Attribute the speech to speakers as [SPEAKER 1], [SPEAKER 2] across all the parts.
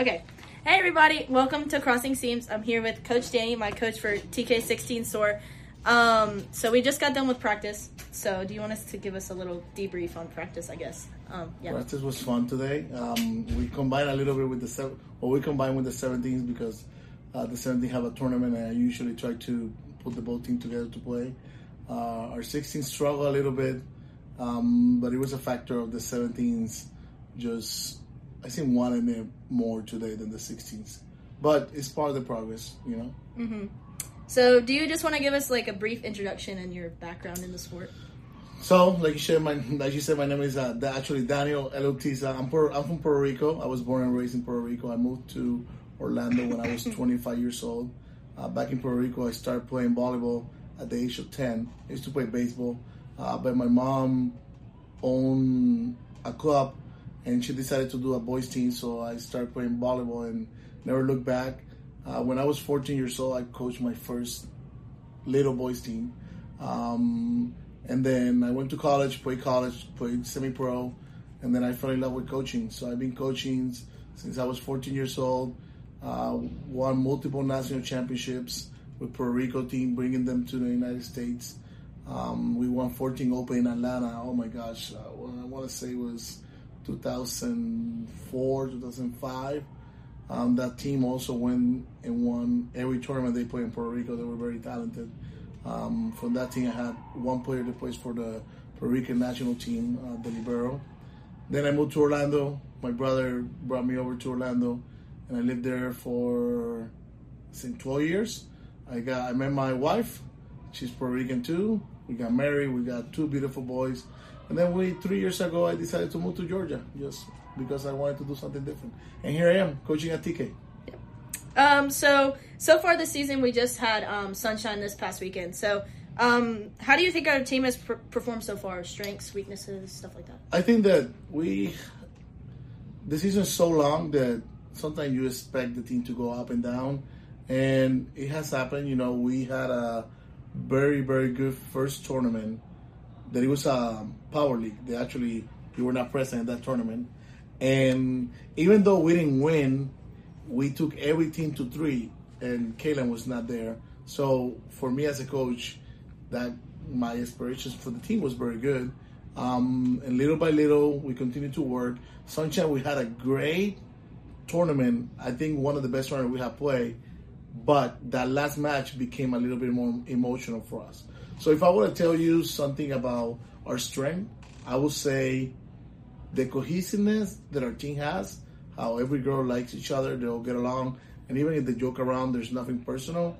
[SPEAKER 1] Okay. Hey everybody, welcome to Crossing Seams. I'm here with Coach Danny, my coach for TK16 Soar. Um, so we just got done with practice. So do you want us to give us a little debrief on practice? I guess. Um, yeah.
[SPEAKER 2] Practice was fun today. Um, we combined a little bit with the seven, well, we combined with the 17s because uh, the 17 have a tournament, and I usually try to put the both team together to play. Uh, our 16s struggle a little bit, um, but it was a factor of the 17s just I think wanting it more today than the 16s. But it's part of the progress, you know.
[SPEAKER 1] Mm-hmm. So, do you just want to give us like a brief introduction and your background in the sport?
[SPEAKER 2] So, like you said, my like you said, my name is uh, actually Daniel Eleutiza. I'm Puerto, I'm from Puerto Rico. I was born and raised in Puerto Rico. I moved to Orlando when I was 25 years old. Uh, back in Puerto Rico, I started playing volleyball at the age of 10. I used to play baseball, uh, but my mom owned a club and she decided to do a boys team. So I started playing volleyball and never looked back. Uh, when I was 14 years old, I coached my first little boys team. Um, and then I went to college, played college, played semi-pro, and then I fell in love with coaching. So I've been coaching since I was 14 years old. Uh, won multiple national championships with Puerto Rico team, bringing them to the United States. Um, we won 14 Open in Atlanta. Oh my gosh, uh, I want to say was 2004, 2005. Um, that team also went and won every tournament they played in Puerto Rico. They were very talented. Um, from that team, I had one player that plays for the Puerto Rican national team, uh, the libero. Then I moved to Orlando. My brother brought me over to Orlando, and I lived there for I think 12 years. I got I met my wife. She's Puerto Rican too. We got married. We got two beautiful boys. And then we three years ago, I decided to move to Georgia just because I wanted to do something different. And here I am coaching at TK.
[SPEAKER 1] Um, so so far this season, we just had um, sunshine this past weekend. So, um, how do you think our team has per- performed so far? Strengths, weaknesses, stuff like that.
[SPEAKER 2] I think that we the season's so long that sometimes you expect the team to go up and down, and it has happened. You know, we had a very very good first tournament that it was a power league. They actually we were not present in that tournament, and even though we didn't win, we took every team to three, and Kalen was not there. So for me as a coach, that my aspirations for the team was very good. Um, and little by little, we continued to work. Sunshine, we had a great tournament. I think one of the best tournaments we have played. But that last match became a little bit more emotional for us. So if I were to tell you something about our strength, I would say the cohesiveness that our team has, how every girl likes each other, they all get along, and even if they joke around, there's nothing personal.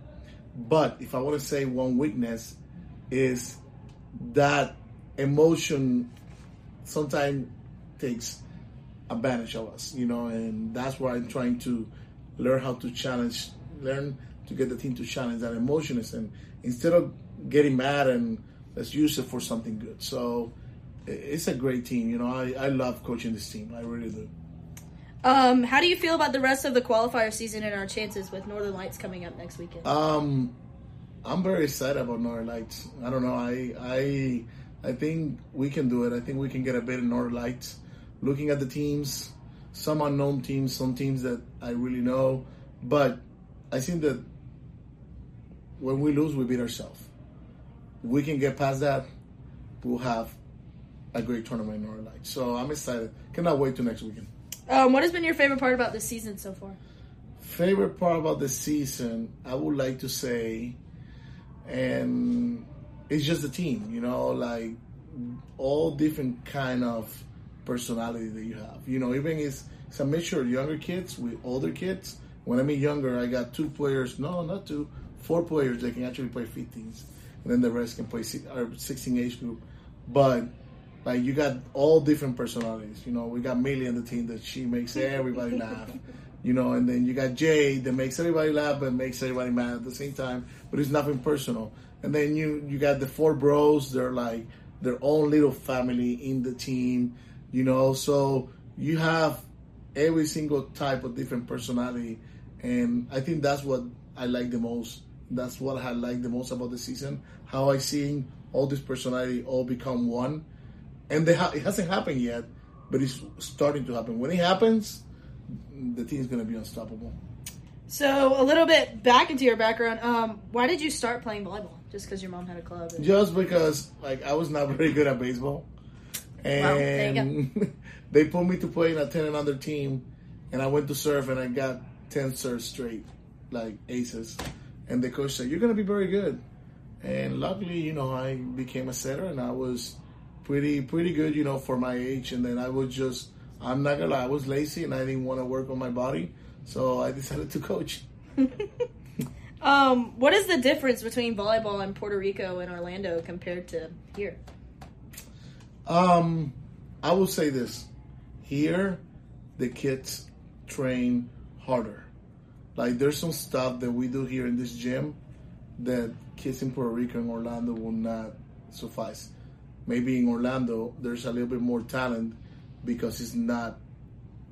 [SPEAKER 2] But if I want to say one weakness, is that emotion sometimes takes advantage of us, you know, and that's why I'm trying to learn how to challenge, learn to get the team to challenge that emotion, and instead of getting mad and let's use it for something good. So it's a great team. You know, I, I love coaching this team. I really do.
[SPEAKER 1] Um, how do you feel about the rest of the qualifier season and our chances with Northern Lights coming up next weekend?
[SPEAKER 2] Um, I'm very excited about Northern Lights. I don't know. I I I think we can do it. I think we can get a bit in Northern Lights. Looking at the teams, some unknown teams, some teams that I really know, but I think that when we lose, we beat ourselves we can get past that, we'll have a great tournament in our life. So I'm excited. Cannot wait till next weekend.
[SPEAKER 1] Um, what has been your favorite part about the season so far?
[SPEAKER 2] Favorite part about the season, I would like to say, and it's just the team. You know, like all different kind of personality that you have. You know, even it's, it's a mixture of younger kids with older kids. When I mean younger, I got two players. No, not two, four players that can actually play 15s and then the rest can play our 16 age group. But like you got all different personalities. You know, we got Millie on the team that she makes everybody laugh. You know, and then you got Jay that makes everybody laugh but makes everybody mad at the same time. But it's nothing personal. And then you you got the four bros. They're like their own little family in the team. You know, so you have every single type of different personality, and I think that's what I like the most that's what I like the most about the season. How I see all this personality all become one, and ha- it hasn't happened yet, but it's starting to happen. When it happens, the team's going to be unstoppable.
[SPEAKER 1] So a little bit back into your background. Um, why did you start playing volleyball? Just because your mom had a club? and-
[SPEAKER 2] Just because like I was not very good at baseball,
[SPEAKER 1] Wow,
[SPEAKER 2] and they put me to play in a ten and under team, and I went to serve and I got ten serves straight, like aces, and the coach said you're gonna be very good, and luckily you know I became a setter and I was pretty pretty good you know for my age, and then I was just I'm not gonna lie I was lazy and I didn't want to work on my body, so I decided to coach.
[SPEAKER 1] Um, what is the difference between volleyball in Puerto Rico and Orlando compared to here?
[SPEAKER 2] Um, I will say this: here, the kids train harder. Like there's some stuff that we do here in this gym that kids in Puerto Rico and Orlando will not suffice. Maybe in Orlando there's a little bit more talent because it's not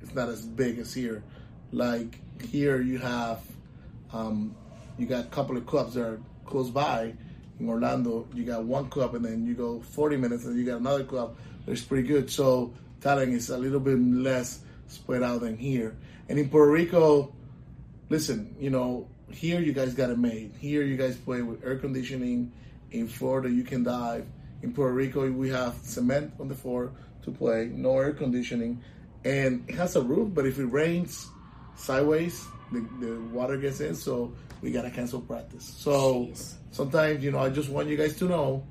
[SPEAKER 2] it's not as big as here. Like here you have um, you got a couple of clubs that are close by. In Orlando, you got one club, and then you go 40 minutes, and you got another club that's pretty good. So talent is a little bit less spread out than here. And in Puerto Rico, listen, you know, here you guys got it made. Here you guys play with air conditioning. In Florida, you can dive. In Puerto Rico, we have cement on the floor to play, no air conditioning, and it has a roof. But if it rains sideways, the, the water gets in, so we gotta cancel practice. So
[SPEAKER 1] Jeez.
[SPEAKER 2] sometimes, you know, I just want you guys to know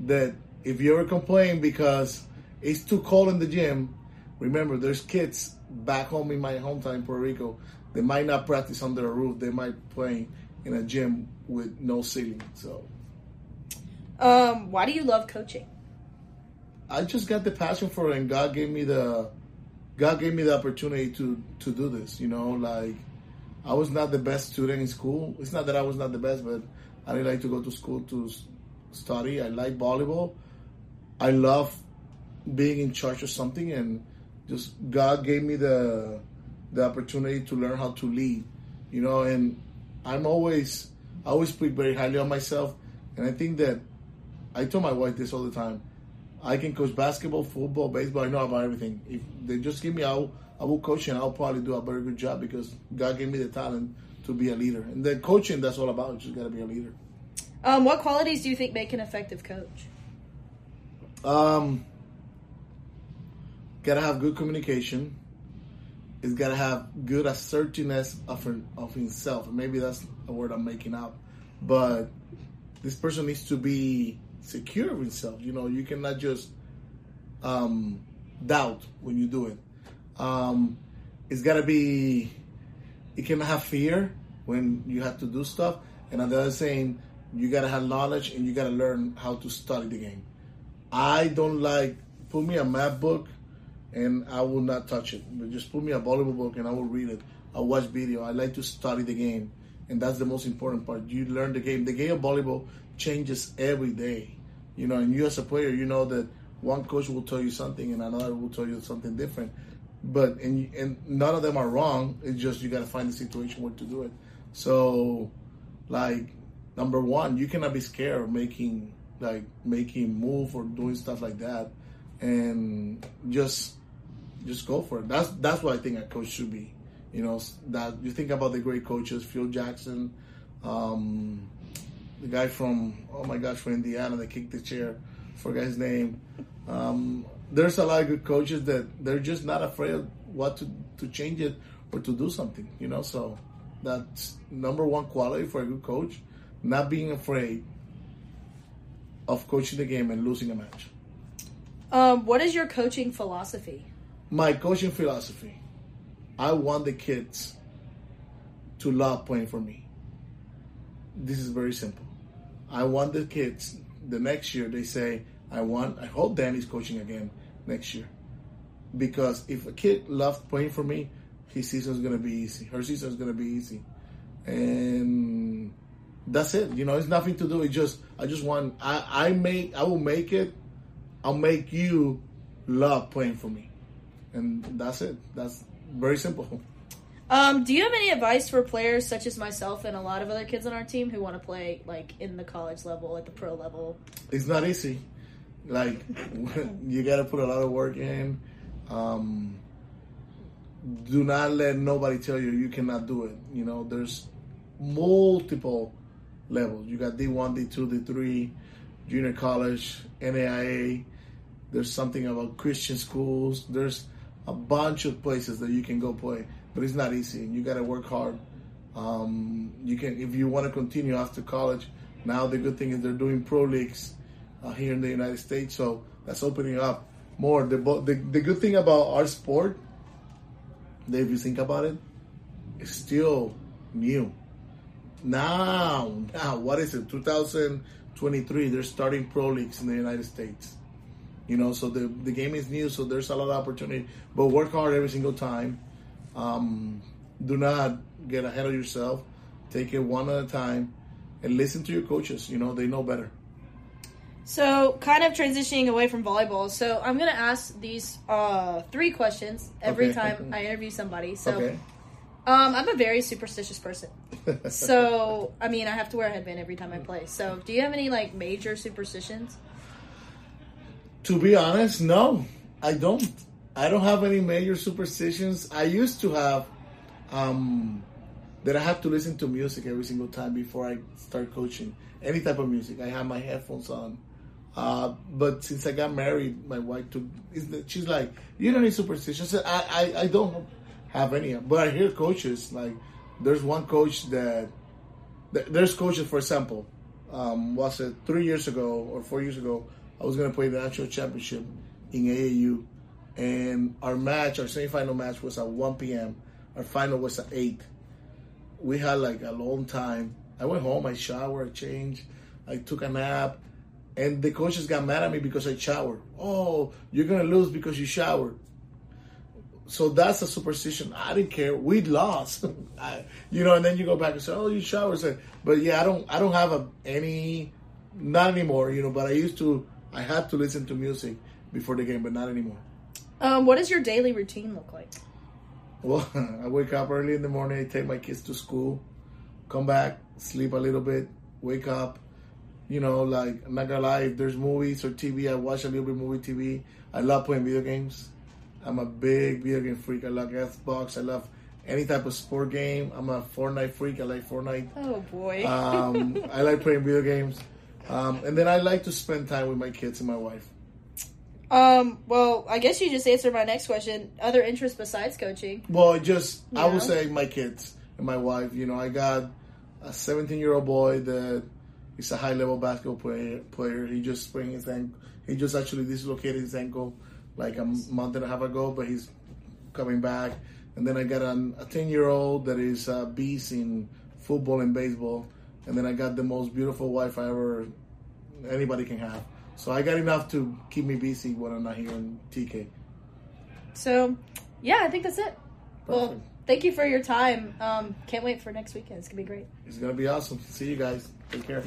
[SPEAKER 2] that if you ever complain because it's too cold in the gym, remember there's kids back home in my hometown in Puerto Rico. They might not practice under a roof. They might play in a gym with no ceiling. So
[SPEAKER 1] Um, why do you love coaching?
[SPEAKER 2] I just got the passion for it, and God gave me the God gave me the opportunity to to do this. You know, like I was not the best student in school. It's not that I was not the best, but I didn't like to go to school to study. I like volleyball. I love being in charge of something, and just God gave me the the opportunity to learn how to lead. You know, and I'm always I always speak very highly of myself, and I think that I told my wife this all the time. I can coach basketball, football, baseball. I know about everything. If they just give me, I will, I will coach and I'll probably do a very good job because God gave me the talent to be a leader. And then coaching, that's all about. You just got to be a leader.
[SPEAKER 1] Um, what qualities do you think make an effective coach?
[SPEAKER 2] Um, gotta have good communication. It's gotta have good assertiveness of of himself. Maybe that's a word I'm making up, but this person needs to be secure of himself. You know, you cannot just um, doubt when you do it. Um, it's gotta be. You cannot have fear when you have to do stuff, and on the other saying, you gotta have knowledge and you gotta learn how to study the game. I don't like put me a math book and I will not touch it. But just put me a volleyball book and I will read it. I watch video. I like to study the game, and that's the most important part. You learn the game. The game of volleyball changes every day. You know, and you as a player, you know that one coach will tell you something and another will tell you something different. But and and none of them are wrong. It's just you got to find the situation where to do it. So, like number one, you cannot be scared of making like making move or doing stuff like that, and just just go for it. That's that's what I think a coach should be. You know, that you think about the great coaches, Phil Jackson, um, the guy from oh my gosh, from Indiana that kicked the chair, forgot his name. Um, there's a lot of good coaches that they're just not afraid of what to to change it or to do something. You know, so that's number one quality for a good coach, not being afraid of coaching the game and losing a match.
[SPEAKER 1] Um, what is your coaching philosophy?
[SPEAKER 2] My coaching philosophy i want the kids to love playing for me. This is very simple. I want the kids the next year they say i want i hope danny's coaching again next year. Because if a kid loves playing for me his season is going to be easy. Her season is going to be easy. And that's it. You know it's nothing to do. It just i just want i i make i will make it i'll make you love playing for me and that's it. That's very simple.
[SPEAKER 1] Um, do you have any advice for players such as myself and a lot of other kids on our team who want to play like in the college level, at the pro level?
[SPEAKER 2] It's not easy. Like you got to put a lot of work in. Um, do not let nobody tell you you cannot do it. You know, there's multiple levels. You got D1, D2, D3, junior college, NAIA. There's something about Christian schools. There's a bunch of places that you can go play, but it's not easy. And you got to work hard. Um, you can, if you want to continue after college. Now the good thing is they're doing pro leagues uh, here in the United States, so that's opening up more. The, the the good thing about our sport, if you think about it, it's still new. Now, now, what is it? 2023. They're starting pro leagues in the United States. You know, so the the game is new, so there's a lot of opportunity. But work hard every single time. Um, do not get ahead of yourself. Take it one at a time, and listen to your coaches. You know, they know better.
[SPEAKER 1] So, kind of transitioning away from volleyball. So, I'm gonna ask these uh, three questions every
[SPEAKER 2] Okay.
[SPEAKER 1] time I interview somebody. So,
[SPEAKER 2] Okay.
[SPEAKER 1] um, I'm a very superstitious person. So, I mean, I have to wear a headband every time I play. So, do you have any like major superstitions?
[SPEAKER 2] To be honest, no, I don't. I don't have any major superstitions. I used to have um, that I have to listen to music every single time before I start coaching. Any type of music. I have my headphones on. Uh, but since I got married, my wife took. She's like, "You don't need superstitions." I, I, I don't have any. But I hear coaches like, there's one coach that th- there's coaches, for example, um, was it three years ago or four years ago? I was going to play the national championship in AAU, and our match, our semifinal match, was at 1 p.m. Our final was at 8. We had like a long time. I went home, I showered, I changed, I took a nap, and the coaches got mad at me because I showered. Oh, you're going to lose because you showered so that's a superstition. I didn't care. We lost, I, you know. And then you go back and say, "Oh, you showered." But yeah, I don't. I don't have a, any, not anymore. You know, but I used to. I had to listen to music before the game, but not anymore.
[SPEAKER 1] Um, what does your daily routine look like?
[SPEAKER 2] Well, I wake up early in the morning, I take my kids to school, come back, sleep a little bit, wake up. You know, like I'm not gonna lie, if there's movies or TV, I watch a little bit movie TV. I love playing video games. I'm a big video game freak. I love Xbox. I love any type of sport game. I'm a Fortnite freak. I like Fortnite.
[SPEAKER 1] Oh boy.
[SPEAKER 2] Um, I like playing video games. Um, and then I like to spend time with my kids and my wife.
[SPEAKER 1] Um, well, I guess you just answered my next question. Other interests besides coaching?
[SPEAKER 2] Well, just I
[SPEAKER 1] Yeah.
[SPEAKER 2] would say my kids and my wife. You know, I got a 17 year old boy that is a high level basketball player. Player. He just sprained his ankle. He just actually dislocated his ankle like a month and a half ago, but he's coming back. And then I got an, a 10 year old that is a beast in football and baseball. And then I got the most beautiful wife I ever anybody can have. So I got enough to keep me busy when I'm not here in TK.
[SPEAKER 1] So, yeah, I think that's it. Well, thank you for your time. Um, can't wait for next weekend. It's gonna be great.
[SPEAKER 2] It's gonna be awesome. See you guys. Take care.